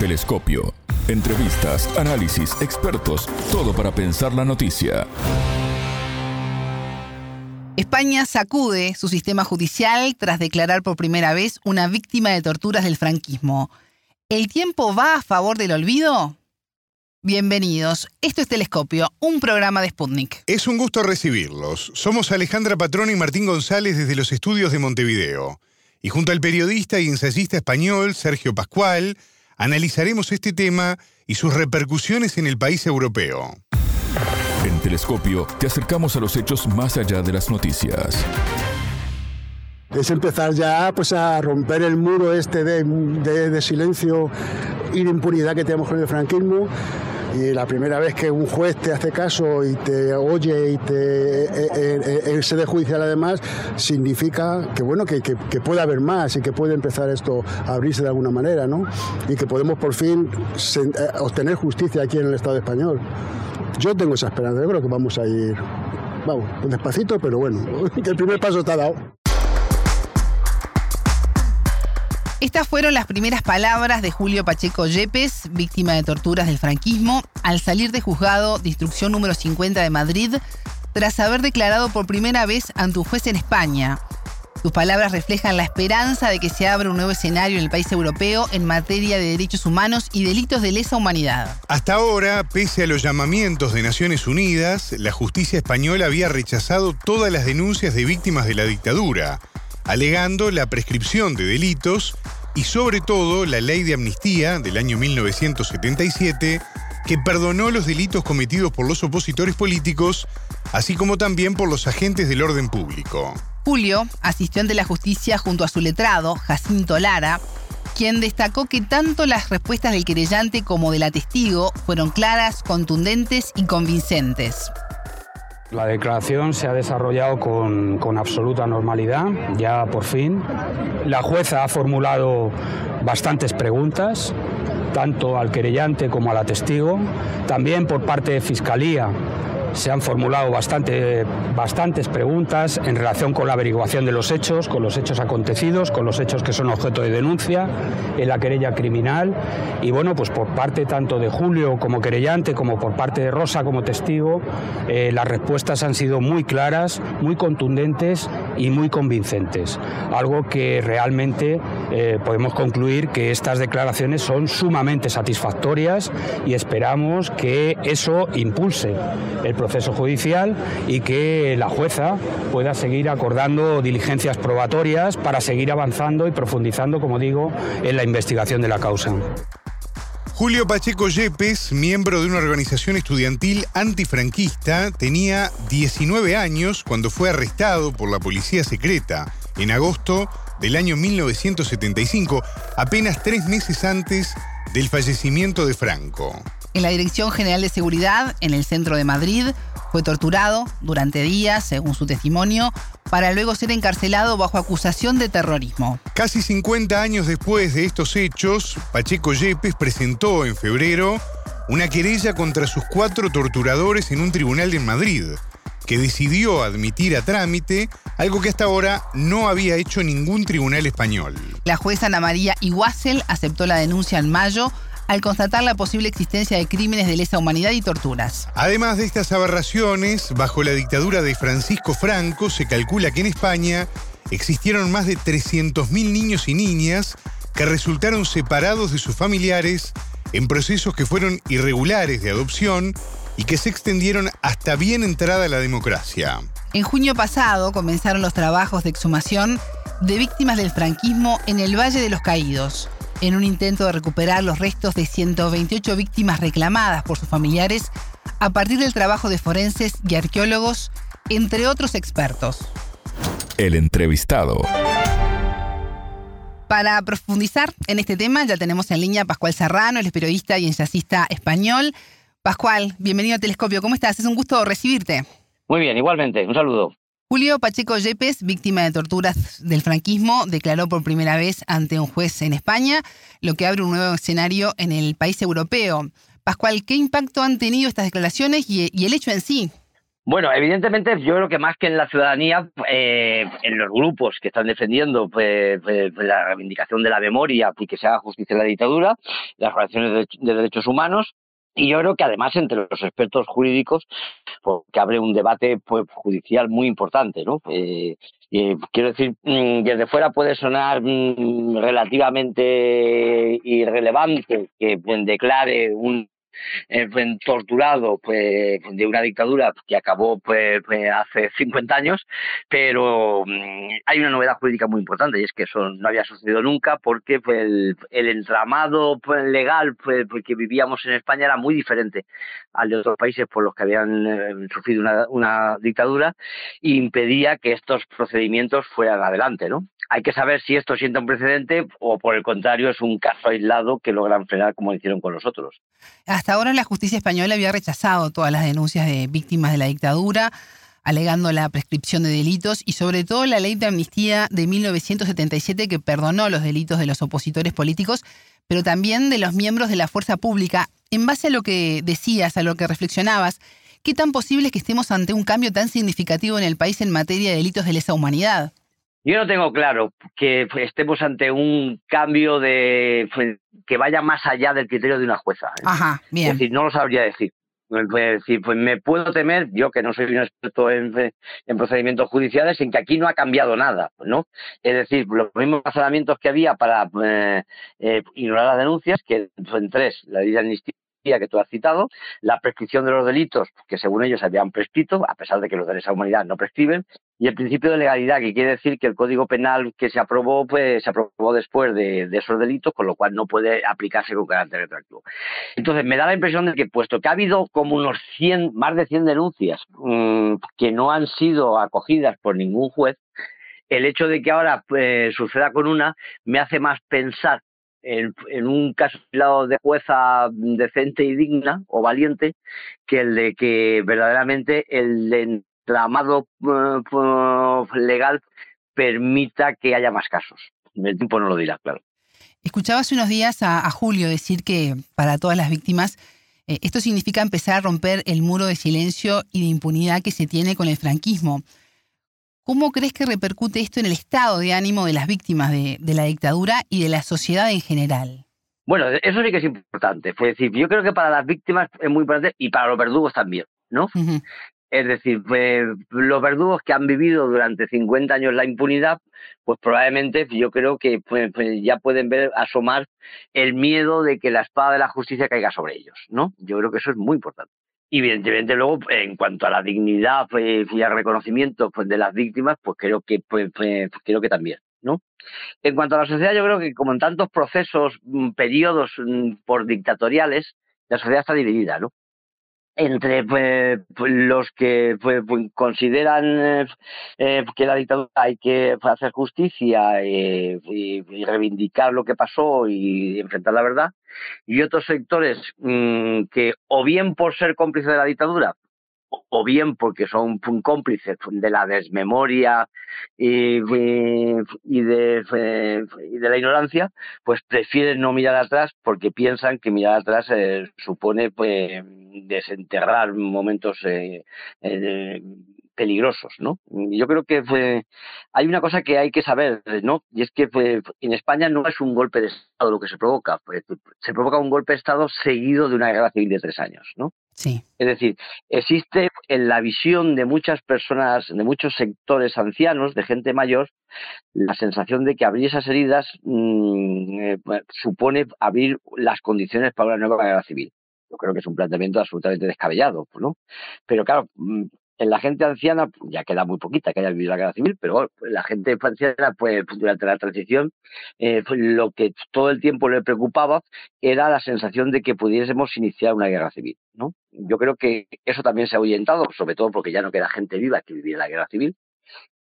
Telescopio. Entrevistas, análisis, expertos, todo para pensar la noticia. España sacude su sistema judicial tras declarar por primera vez una víctima de torturas del franquismo. ¿El tiempo va a favor del olvido? Bienvenidos. Esto es Telescopio, un programa de Sputnik. Es un gusto recibirlos. Somos Alejandra Patrón y Martín González desde los estudios de Montevideo. Y junto al periodista y ensayista español Sergio Pascual, analizaremos este tema y sus repercusiones en el país europeo. En Telescopio te acercamos a los hechos más allá de las noticias. Es empezar ya pues, a romper el muro este de, de silencio y de impunidad que tenemos con el franquismo y la primera vez que un juez te hace caso y te oye y te eh, eh, eh, se dé judicial además, significa que bueno, que, puede haber más y que puede empezar esto a abrirse de alguna manera, ¿no? Y que podemos por fin obtener justicia aquí en el Estado español. Yo tengo esa esperanza, yo creo que vamos a ir, vamos, despacito, pero bueno, que el primer paso está dado. Estas fueron las primeras palabras de Julio Pacheco Yepes, víctima de torturas del franquismo, al salir de juzgado de instrucción número 50 de Madrid, tras haber declarado por primera vez ante un juez en España. Sus palabras reflejan la esperanza de que se abra un nuevo escenario en el país europeo en materia de derechos humanos y delitos de lesa humanidad. Hasta ahora, pese a los llamamientos de Naciones Unidas, la justicia española había rechazado todas las denuncias de víctimas de la dictadura, alegando la prescripción de delitos y sobre todo la ley de amnistía del año 1977 que perdonó los delitos cometidos por los opositores políticos, así como también por los agentes del orden público. Julio asistió ante la justicia junto a su letrado, Jacinto Lara, quien destacó que tanto las respuestas del querellante como de la testigo fueron claras, contundentes y convincentes. La declaración se ha desarrollado con, absoluta normalidad, ya por fin. La jueza ha formulado bastantes preguntas, tanto al querellante como a la testigo. También por parte de Fiscalía se han formulado bastante, bastantes preguntas en relación con la averiguación de los hechos, con los hechos acontecidos, con los hechos que son objeto de denuncia en la querella criminal. Y bueno, pues por parte tanto de Julio como querellante, como por parte de Rosa como testigo, eh, las respuestas han sido muy claras, muy contundentes y muy convincentes. Algo que realmente eh, podemos concluir que estas declaraciones son sumamente satisfactorias y esperamos que eso impulse el proceso judicial y que la jueza pueda seguir acordando diligencias probatorias para seguir avanzando y profundizando, como digo, en la investigación de la causa. Julio Pacheco Yepes, miembro de una organización estudiantil antifranquista, tenía 19 años cuando fue arrestado por la policía secreta en agosto del año 1975, apenas tres meses antes del fallecimiento de Franco en la Dirección General de Seguridad en el centro de Madrid. Fue torturado durante días, según su testimonio, para luego ser encarcelado bajo acusación de terrorismo. Casi 50 años después de estos hechos, Pacheco Yepes presentó en febrero una querella contra sus cuatro torturadores en un tribunal en Madrid, que decidió admitir a trámite algo que hasta ahora no había hecho ningún tribunal español. La jueza Ana María Iguasel aceptó la denuncia en mayo al constatar la posible existencia de crímenes de lesa humanidad y torturas. Además de estas aberraciones, bajo la dictadura de Francisco Franco se calcula que en España existieron más de 300.000 niños y niñas que resultaron separados de sus familiares en procesos que fueron irregulares de adopción y que se extendieron hasta bien entrada la democracia. En junio pasado comenzaron los trabajos de exhumación de víctimas del franquismo en el Valle de los Caídos en un intento de recuperar los restos de 128 víctimas reclamadas por sus familiares a partir del trabajo de forenses y arqueólogos, entre otros expertos. El entrevistado. Para profundizar en este tema ya tenemos en línea a Pascual Serrano, el periodista y ensayista español. Pascual, bienvenido a Telescopio, ¿cómo estás? Es un gusto recibirte. Muy bien, igualmente, un saludo. Julio Pacheco Yepes, víctima de torturas del franquismo, declaró por primera vez ante un juez en España, lo que abre un nuevo escenario en el país europeo. Pascual, ¿qué impacto han tenido estas declaraciones y, el hecho en sí? Bueno, evidentemente yo creo que más que en la ciudadanía, eh, en los grupos que están defendiendo pues, pues, pues, la reivindicación de la memoria y que se haga justicia en la dictadura, las relaciones de, derechos humanos, y yo creo que además entre los expertos jurídicos, pues, que abre un debate pues, judicial muy importante, ¿no? Eh, quiero decir, mm, desde fuera puede sonar mm, relativamente irrelevante que declare un eh, torturado pues, de una dictadura que acabó pues, pues hace 50 años, pero mm, hay una novedad jurídica muy importante y es que eso no había sucedido nunca porque pues, el, entramado pues, legal pues, que vivíamos en España era muy diferente al de otros países por los que habían eh, sufrido una, una dictadura e impedía que estos procedimientos fueran adelante, ¿no? Hay que saber si esto sienta un precedente o por el contrario es un caso aislado que logran frenar como hicieron con los otros. Hasta ahora la justicia española había rechazado todas las denuncias de víctimas de la dictadura, alegando la prescripción de delitos y sobre todo la ley de amnistía de 1977 que perdonó los delitos de los opositores políticos, pero también de los miembros de la fuerza pública. En base a lo que decías, a lo que reflexionabas, ¿qué tan posible es que estemos ante un cambio tan significativo en el país en materia de delitos de lesa humanidad? Yo no tengo claro que estemos ante un cambio de pues, que vaya más allá del criterio de una jueza. ¿eh? Ajá, bien. Es decir, no lo sabría decir. decir, pues me puedo temer, yo que no soy un experto en, procedimientos judiciales, en que aquí no ha cambiado nada, ¿no? Es decir, los mismos razonamientos que había para eh, eh, ignorar las denuncias, que son tres, la ley de amnistía que tú has citado, la prescripción de los delitos que según ellos habían prescrito, a pesar de que los de esa humanidad no prescriben, y el principio de legalidad, que quiere decir que el Código Penal que se aprobó, pues se aprobó después de, esos delitos, con lo cual no puede aplicarse con carácter retroactivo. Entonces, me da la impresión de que, puesto que ha habido como unos 100, más de 100 denuncias mm, que no han sido acogidas por ningún juez, el hecho de que ahora pues, suceda con una me hace más pensar en, un caso de jueza decente y digna o valiente que el de que verdaderamente el entramado uh, legal permita que haya más casos. El tiempo no lo dirá, claro. Escuchaba hace unos días a, Julio decir que para todas las víctimas eh, esto significa empezar a romper el muro de silencio y de impunidad que se tiene con el franquismo. ¿Cómo crees que repercute esto en el estado de ánimo de las víctimas de, la dictadura y de la sociedad en general? Bueno, eso sí que es importante. Es decir, yo creo que para las víctimas es muy importante y para los verdugos también, ¿no? Es decir, pues, los verdugos que han vivido durante 50 años la impunidad, pues probablemente yo creo que pues, pues, ya pueden ver asomar el miedo de que la espada de la justicia caiga sobre ellos, ¿no? Yo creo que eso es muy importante. Y evidentemente luego, en cuanto a la dignidad pues, y al reconocimiento pues, de las víctimas, pues creo que pues, pues, creo que también, ¿no? En cuanto a la sociedad, yo creo que como en tantos procesos, mm, periodos mm, por dictatoriales, la sociedad está dividida, ¿no? Entre pues, pues, los que pues, pues consideran eh, eh, que la dictadura hay que hacer justicia eh, y, reivindicar lo que pasó y enfrentar la verdad, y otros sectores mm, que o bien por ser cómplices de la dictadura o bien porque son cómplices de la desmemoria y, de, y, de, la ignorancia, pues prefieren no mirar atrás porque piensan que mirar atrás supone pues desenterrar momentos eh, eh, peligrosos, ¿no? Yo creo que fue, hay una cosa que hay que saber, ¿no? Y es que en España no es un golpe de Estado lo que se provoca, se provoca un golpe de Estado seguido de una guerra civil de tres años, ¿no? Es decir, existe en la visión de muchas personas, de muchos sectores ancianos, de gente mayor, la sensación de que abrir esas heridas mm, eh, supone abrir las condiciones para una nueva guerra civil. Yo creo que es un planteamiento absolutamente descabellado, ¿no? Pero claro, mm, en la gente anciana, ya queda muy poquita que haya vivido la guerra civil, pero la gente anciana, pues durante la transición, eh, lo que todo el tiempo le preocupaba era la sensación de que pudiésemos iniciar una guerra civil, ¿no? Yo creo que eso también se ha ahuyentado, sobre todo porque ya no queda gente viva que viviera la guerra civil,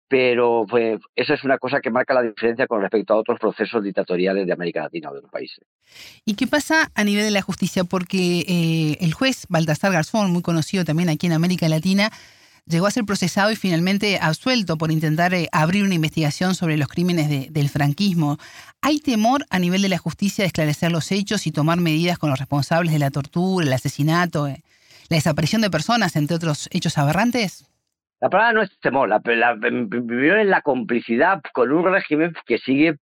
pero pues eso es una cosa que marca la diferencia con respecto a otros procesos dictatoriales de América Latina o de otros países. ¿Y qué pasa a nivel de la justicia? Porque eh, el juez Baltasar Garzón, muy conocido también aquí en América Latina, llegó a ser procesado y finalmente absuelto por intentar eh, abrir una investigación sobre los crímenes del franquismo. ¿Hay temor a nivel de la justicia de esclarecer los hechos y tomar medidas con los responsables de la tortura, el asesinato, eh, la desaparición de personas, entre otros hechos aberrantes? La palabra no es temor, la, la, primero es la complicidad con un régimen que sigue,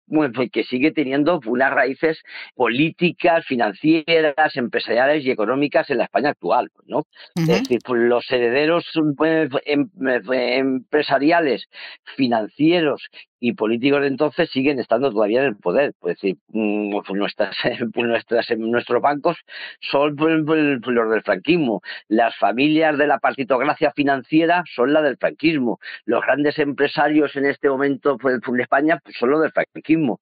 que sigue teniendo unas raíces políticas, financieras, empresariales y económicas en la España actual, ¿no? Es decir, pues, los herederos pues, em, empresariales, financieros y políticos de entonces siguen estando todavía en el poder. Pues decir, mm, pues nuestras, nuestras, nuestros bancos son los del franquismo. Las familias de la partitocracia financiera son las del franquismo. Los grandes empresarios en este momento de España son los del franquismo.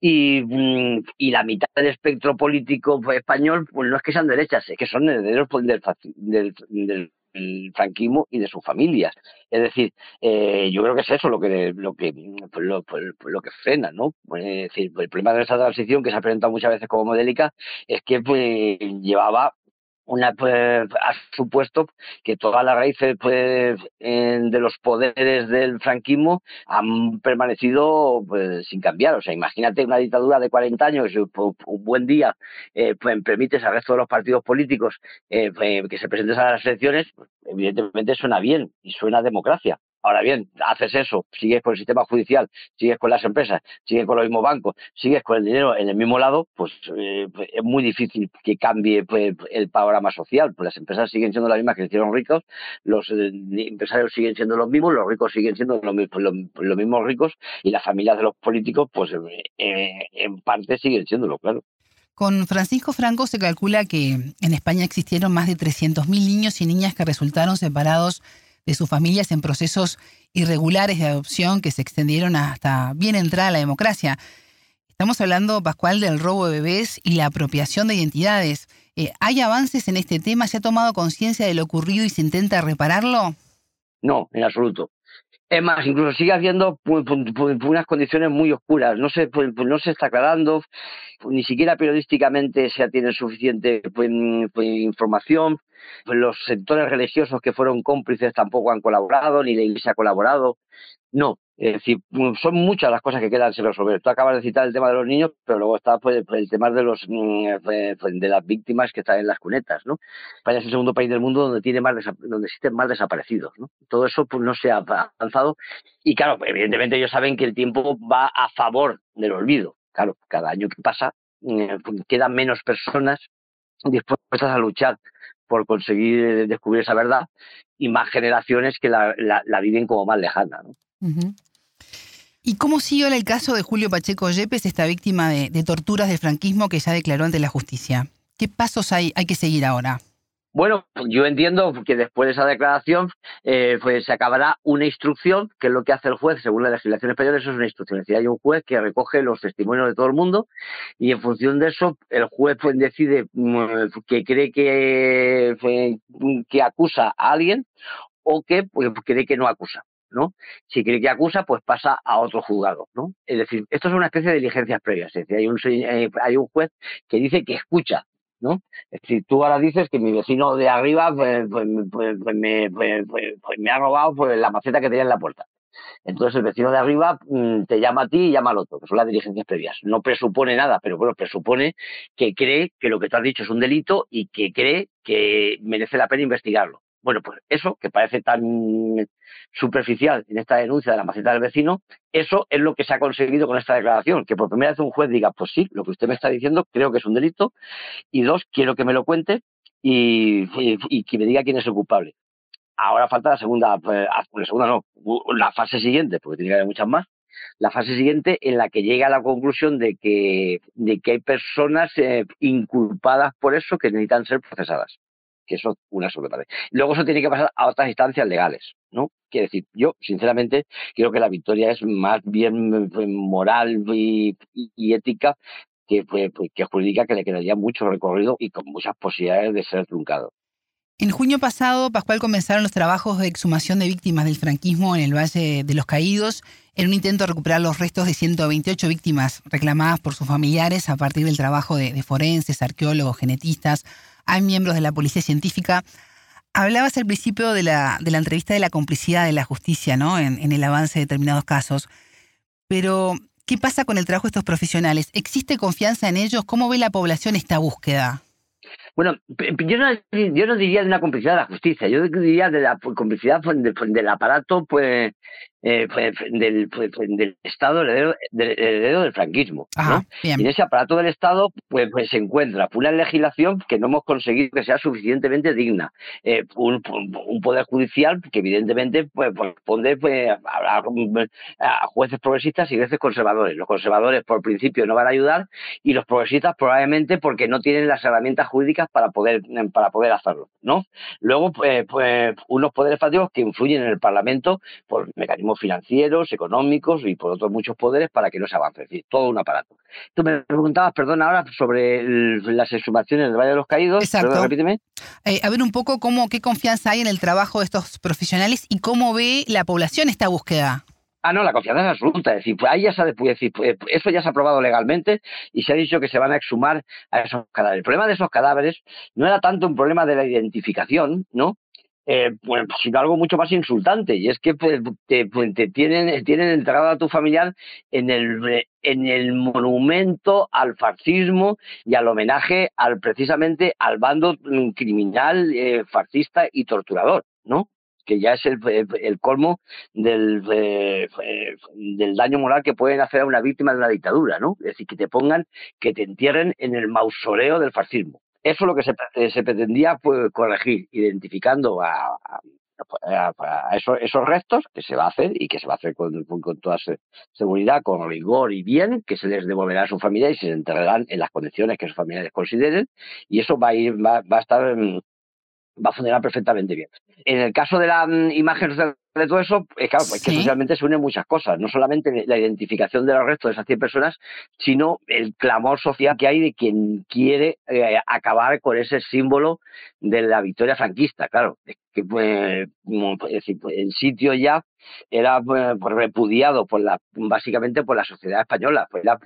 Y, mm, y, la mitad del espectro político español, pues no es que sean derechas, es que son herederos del, del, del el franquismo y de sus familias. Es decir, eh, yo creo que es eso lo que lo que lo, lo que frena, ¿no? Es decir, el problema de esa transición que se ha presentado muchas veces como modélica es que pues, llevaba una pues, ha supuesto que todas las raíces pues, de los poderes del franquismo han permanecido pues, sin cambiar. O sea, imagínate una dictadura de 40 años, un buen día eh, pues, permites al resto de los partidos políticos eh, pues, que se presenten a las elecciones, evidentemente suena bien y suena democracia. Ahora bien, haces eso, sigues con el sistema judicial, sigues con las empresas, sigues con los mismos bancos, sigues con el dinero en el mismo lado, pues, eh, pues es muy difícil que cambie pues, el panorama social. Pues las empresas siguen siendo las mismas que hicieron ricos, los eh, empresarios siguen siendo los mismos, los ricos siguen siendo los, mismos ricos y las familias de los políticos, pues eh, en parte siguen siéndolo, claro. Con Francisco Franco se calcula que en España existieron más de 300.000 niños y niñas que resultaron separados de sus familias en procesos irregulares de adopción que se extendieron hasta bien entrada la democracia. Estamos hablando, Pascual, del robo de bebés y la apropiación de identidades. Eh, ¿Hay avances en este tema? ¿Se ha tomado conciencia de lo ocurrido y se intenta repararlo? No, en absoluto. Es más, incluso sigue habiendo unas condiciones muy oscuras. No se, no se está aclarando, ni siquiera periodísticamente se tiene suficiente información. Los sectores religiosos que fueron cómplices tampoco han colaborado, ni la Iglesia ha colaborado. No, es decir, son muchas las cosas que quedan sin resolver. Tú acabas de citar el tema de los niños, pero luego está pues, el tema de los mm, eh, de las víctimas que están en las cunetas, ¿no? España es el segundo país del mundo donde tiene más donde existen más desaparecidos, ¿no? Todo eso pues no se ha avanzado y claro, evidentemente ellos saben que el tiempo va a favor del olvido. Claro, cada año que pasa eh, pues, quedan menos personas dispuestas a luchar por conseguir descubrir esa verdad y más generaciones que la, viven como más lejana. ¿no? ¿Y cómo ahora el caso de Julio Pacheco Yepes, esta víctima de, torturas del franquismo que ya declaró ante la justicia? ¿Qué pasos hay, que seguir ahora? Bueno, yo entiendo que después de esa declaración eh, pues se acabará una instrucción, que es lo que hace el juez según la legislación española, eso es una instrucción. Es decir, hay un juez que recoge los testimonios de todo el mundo y en función de eso el juez pues, decide mm, que cree que, que acusa a alguien o que pues, cree que no acusa. ¿No? Si cree que acusa, pues pasa a otro juzgado, ¿no? Es decir, esto es una especie de diligencias previas, es decir, hay un, eh, hay un juez que dice que escucha, ¿no? Es decir, tú ahora dices que mi vecino de arriba pues, pues, pues, me, ha robado la maceta que tenía en la puerta. Entonces el vecino de arriba mm, te llama a ti y llama al otro, que son las diligencias previas. No presupone nada, pero bueno, presupone que cree que lo que tú has dicho es un delito y que cree que merece la pena investigarlo. Bueno, pues eso, que parece tan superficial en esta denuncia de la maceta del vecino, eso es lo que se ha conseguido con esta declaración, que por primera vez un juez diga, pues sí, lo que usted me está diciendo creo que es un delito, y dos, quiero que me lo cuente y, que me diga quién es el culpable. Ahora falta la segunda, ah, la segunda no, la fase siguiente, porque tiene que haber muchas más, la fase siguiente en la que llega a la conclusión de que, de que hay personas eh, inculpadas por eso que necesitan ser procesadas que eso una sola Luego eso tiene que pasar a otras instancias legales, ¿no? Quiere decir, yo sinceramente creo que la victoria es más bien pues, moral y, ética que, pues, pues, que jurídica que le quedaría mucho recorrido y con muchas posibilidades de ser truncado. En junio pasado, Pascual, comenzaron los trabajos de exhumación de víctimas del franquismo en el Valle de los Caídos, en un intento de recuperar los restos de 128 víctimas reclamadas por sus familiares a partir del trabajo de forenses, arqueólogos, genetistas, hay miembros de la policía científica. Hablabas al principio de la, de la entrevista de la complicidad de la justicia ¿no? En, en el avance de determinados casos. Pero, ¿qué pasa con el trabajo de estos profesionales? ¿Existe confianza en ellos? ¿Cómo ve la población esta búsqueda? Bueno, yo no, yo no diría de una complicidad de la justicia, yo diría de la complicidad del aparato pues, eh, del, del, Estado heredero, del, franquismo. y en ese aparato del Estado pues, pues, se encuentra una legislación que no hemos conseguido que sea suficientemente digna, eh, un, poder judicial que evidentemente pues, responde pues, a, a, jueces progresistas y jueces conservadores. Los conservadores por principio no van a ayudar y los progresistas probablemente porque no tienen las herramientas jurídicas para poder, para poder hacerlo. ¿no? Luego, pues, pues unos poderes fácticos que influyen en el Parlamento por mecanismos financieros, económicos y por otros muchos poderes para que no se avance. Es decir, todo un aparato. Tú me preguntabas, perdón, ahora sobre las exhumaciones del Valle de los Caídos. Exacto. repíteme. Eh, a ver un poco cómo, qué confianza hay en el trabajo de estos profesionales y cómo ve la población esta búsqueda. Ah, no, la confianza es absoluta. Es decir, pues ahí ya se ha, decir, pues, eso ya se ha aprobado legalmente y se ha dicho que se van a exhumar a esos cadáveres. El problema de esos cadáveres no era tanto un problema de la identificación, ¿no? Eh, pues, sino algo mucho más insultante, y es que pues, te, pues, te, tienen, tienen enterrado a tu familiar en el, en el monumento al fascismo y al homenaje al precisamente al bando criminal, eh, fascista y torturador, ¿no? que ya es el, el colmo del, eh, del daño moral que pueden hacer a una víctima de una dictadura, ¿no? Es decir, que te pongan, que te entierren en el mausoleo del fascismo. Eso es lo que se, eh, se pretendía pues, corregir, identificando a, esos, restos, que se va a hacer y que se va a hacer con, toda seguridad, con rigor y bien, que se les devolverá a su familia y se les enterrarán en las condiciones que sus familiares consideren, y eso va a ir, va, va a estar va a funcionar perfectamente bien. En el caso de la mm, imagen de todo eso, es claro, pues que socialmente se unen muchas cosas, no solamente la identificación de los restos de esas 100 personas, sino el clamor social que hay de quien quiere eh, acabar con ese símbolo de la victoria franquista, claro, que pues, el sitio ya era pues, repudiado por la básicamente por la sociedad española, pues era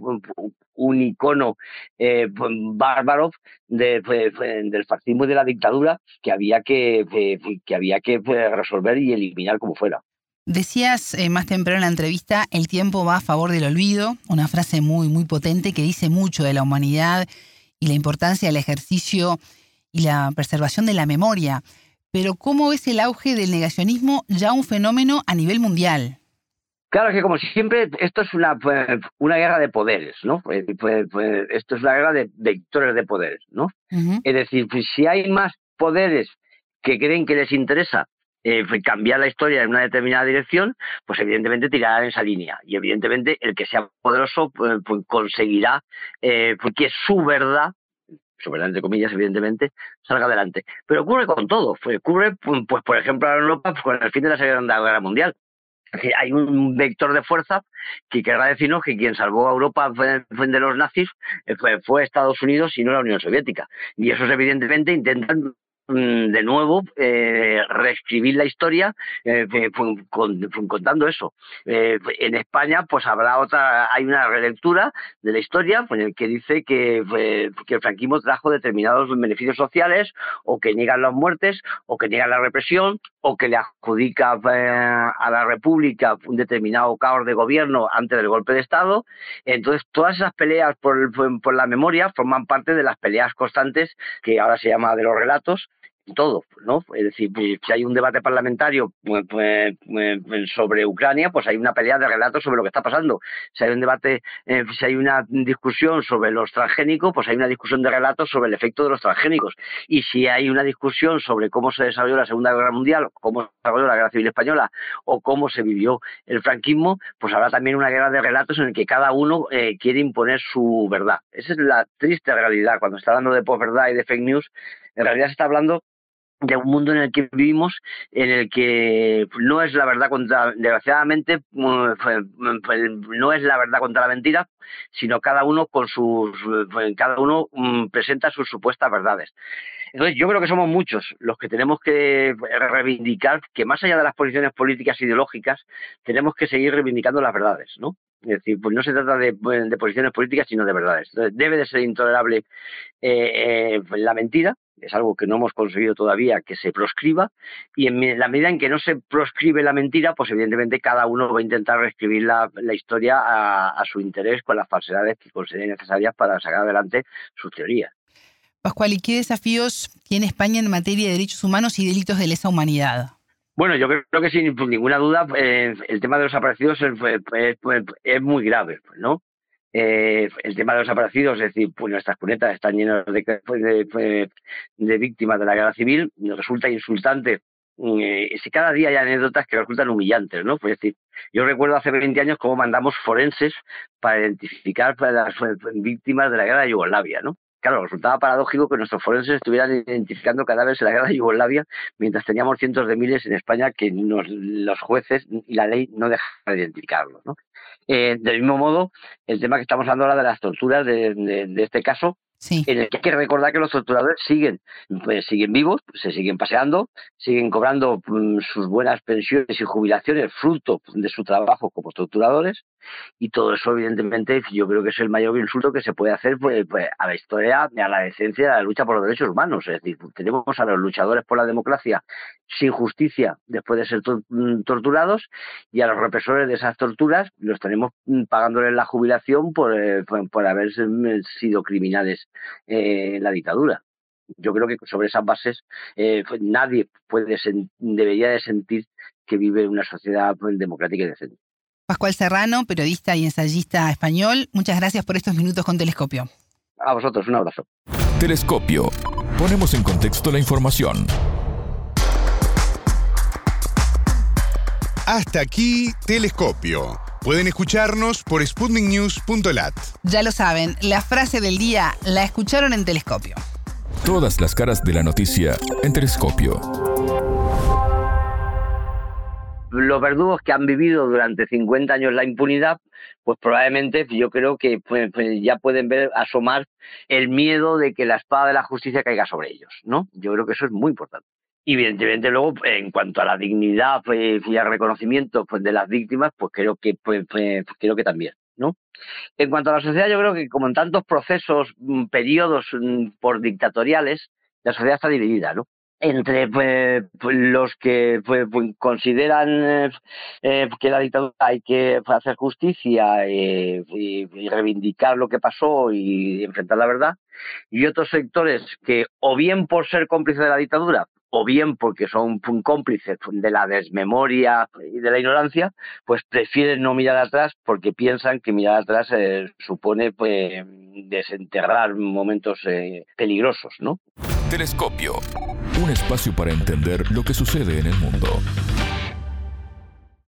un icono eh, bárbaro de, del fascismo y de la dictadura que había que, que había que resolver y eliminar como fuera. Decías eh, más temprano en la entrevista, el tiempo va a favor del olvido, una frase muy, muy potente que dice mucho de la humanidad y la importancia del ejercicio y la preservación de la memoria. Pero ¿cómo ves el auge del negacionismo ya un fenómeno a nivel mundial? Claro que como siempre esto es una, una guerra de poderes, ¿no? Esto es una guerra de vectores de poderes, ¿no? Es decir, si hay más poderes que creen que les interesa eh, cambiar la historia en una determinada dirección, pues evidentemente tirará en esa línea. Y evidentemente el que sea poderoso pues, pues conseguirá eh, que su verdad su verdad entre comillas, evidentemente, salga adelante. Pero ocurre con todo. Ocurre, pues, por ejemplo, en Europa con el fin de la Segunda Guerra Mundial. Hay un vector de fuerza que querrá decirnos que quien salvó a Europa de los nazis eh, fue, Estados Unidos y no la Unión Soviética. Y eso es evidentemente intentan de nuevo eh, reescribir la historia eh, contando eso. Eh, en España, pues habrá otra, hay una relectura de la historia en el que dice que, que el franquismo trajo determinados beneficios sociales, o que niegan las muertes, o que niegan la represión, o que le adjudica a la República un determinado caos de gobierno antes del golpe de Estado. Entonces, todas esas peleas por, por la memoria forman parte de las peleas constantes que ahora se llama de los relatos todo, ¿no? Es decir, pues, si hay un debate parlamentario pues, pues, pues, sobre Ucrania, pues hay una pelea de relatos sobre lo que está pasando. Si hay un debate, eh, si hay una discusión sobre los transgénicos, pues hay una discusión de relatos sobre el efecto de los transgénicos. Y si hay una discusión sobre cómo se desarrolló la Segunda Guerra Mundial, cómo se desarrolló la Guerra Civil Española o cómo se vivió el franquismo, pues habrá también una guerra de relatos en el que cada uno eh, quiere imponer su verdad. Esa es la triste realidad. Cuando está hablando de posverdad y de fake news, en realidad se está hablando de un mundo en el que vivimos, en el que no es la verdad contra, desgraciadamente, mm, mm, no es la verdad contra la mentira, sino cada uno con sus, cada uno mm, presenta sus supuestas verdades. Entonces, yo creo que somos muchos los que tenemos que reivindicar que más allá de las posiciones políticas e ideológicas, tenemos que seguir reivindicando las verdades, ¿no? Es decir, pues no se trata de, posiciones políticas, sino de verdades. Entonces, debe de ser intolerable eh, eh, la mentira, es algo que no hemos conseguido todavía que se proscriba, y en la medida en que no se proscribe la mentira, pues evidentemente cada uno va a intentar reescribir la, historia a, a, su interés con las falsedades que considere necesarias para sacar adelante sus teorías. Pascual, ¿y qué desafíos tiene España en materia de derechos humanos y delitos de lesa humanidad? Bueno, yo creo que sin ninguna duda eh, el tema de los desaparecidos es, muy grave, ¿no? Eh, el tema de los desaparecidos, es decir, pues nuestras cunetas están llenas de, de, víctimas de la guerra civil, nos resulta insultante. Eh, cada día hay anécdotas que resultan humillantes, ¿no? Pues, es decir, yo recuerdo hace 20 años cómo mandamos forenses para identificar a las víctimas de la guerra de Yugoslavia, ¿no? Claro, resultaba paradójico que nuestros forenses estuvieran identificando cadáveres en la guerra de Yugoslavia mientras teníamos cientos de miles en España que los jueces y la ley no dejan de identificarlos. ¿no? Eh, del mismo modo, el tema que estamos hablando ahora de las torturas de este caso, en el que hay que recordar que los torturadores siguen, pues, siguen vivos, se siguen paseando, siguen cobrando mm, sus buenas pensiones y jubilaciones fruto de su trabajo como torturadores y todo eso evidentemente yo creo que es el mayor insulto que se puede hacer pues, pues, a la historia, a la decencia, a la lucha por los derechos humanos. Es decir, tenemos a los luchadores por la democracia sin justicia después de ser mm, torturados y a los represores de esas torturas los tenemos mm, pagándoles la jubilación por, eh, por haber sido criminales eh, la dictadura. Yo creo que sobre esas bases eh, nadie puede debería de sentir que vive en una sociedad pues, democrática y decente. Pascual Serrano, periodista y ensayista español, muchas gracias por estos minutos con Telescopio. A vosotros, un abrazo. Telescopio. Ponemos en contexto la información. Hasta aquí, Telescopio. Pueden escucharnos por sputniknews.lat. Ya lo saben, la frase del día la escucharon en Telescopio. Todas las caras de la noticia en Telescopio. Los verdugos que han vivido durante 50 años la impunidad, pues probablemente yo creo que pues, pues, ya pueden ver asomar el miedo de que la espada de la justicia caiga sobre ellos, ¿no? Yo creo que eso es muy importante. Y evidentemente luego, en cuanto a la dignidad pues, y al reconocimiento pues, de las víctimas, pues creo que, pues, pues, creo que también. ¿no? En cuanto a la sociedad, yo creo que como en tantos procesos, mm, periodos mm, por dictatoriales, la sociedad está dividida, ¿no? Entre pues, los que pues, consideran eh, eh, que la dictadura hay que hacer justicia eh, y, reivindicar lo que pasó y enfrentar la verdad, y otros sectores que o bien por ser cómplices de la dictadura o bien porque son cómplices de la desmemoria y de la ignorancia, pues prefieren no mirar atrás porque piensan que mirar atrás eh, supone pues, desenterrar momentos peligrosos, ¿no? Telescopio, un espacio para entender lo que sucede en el mundo.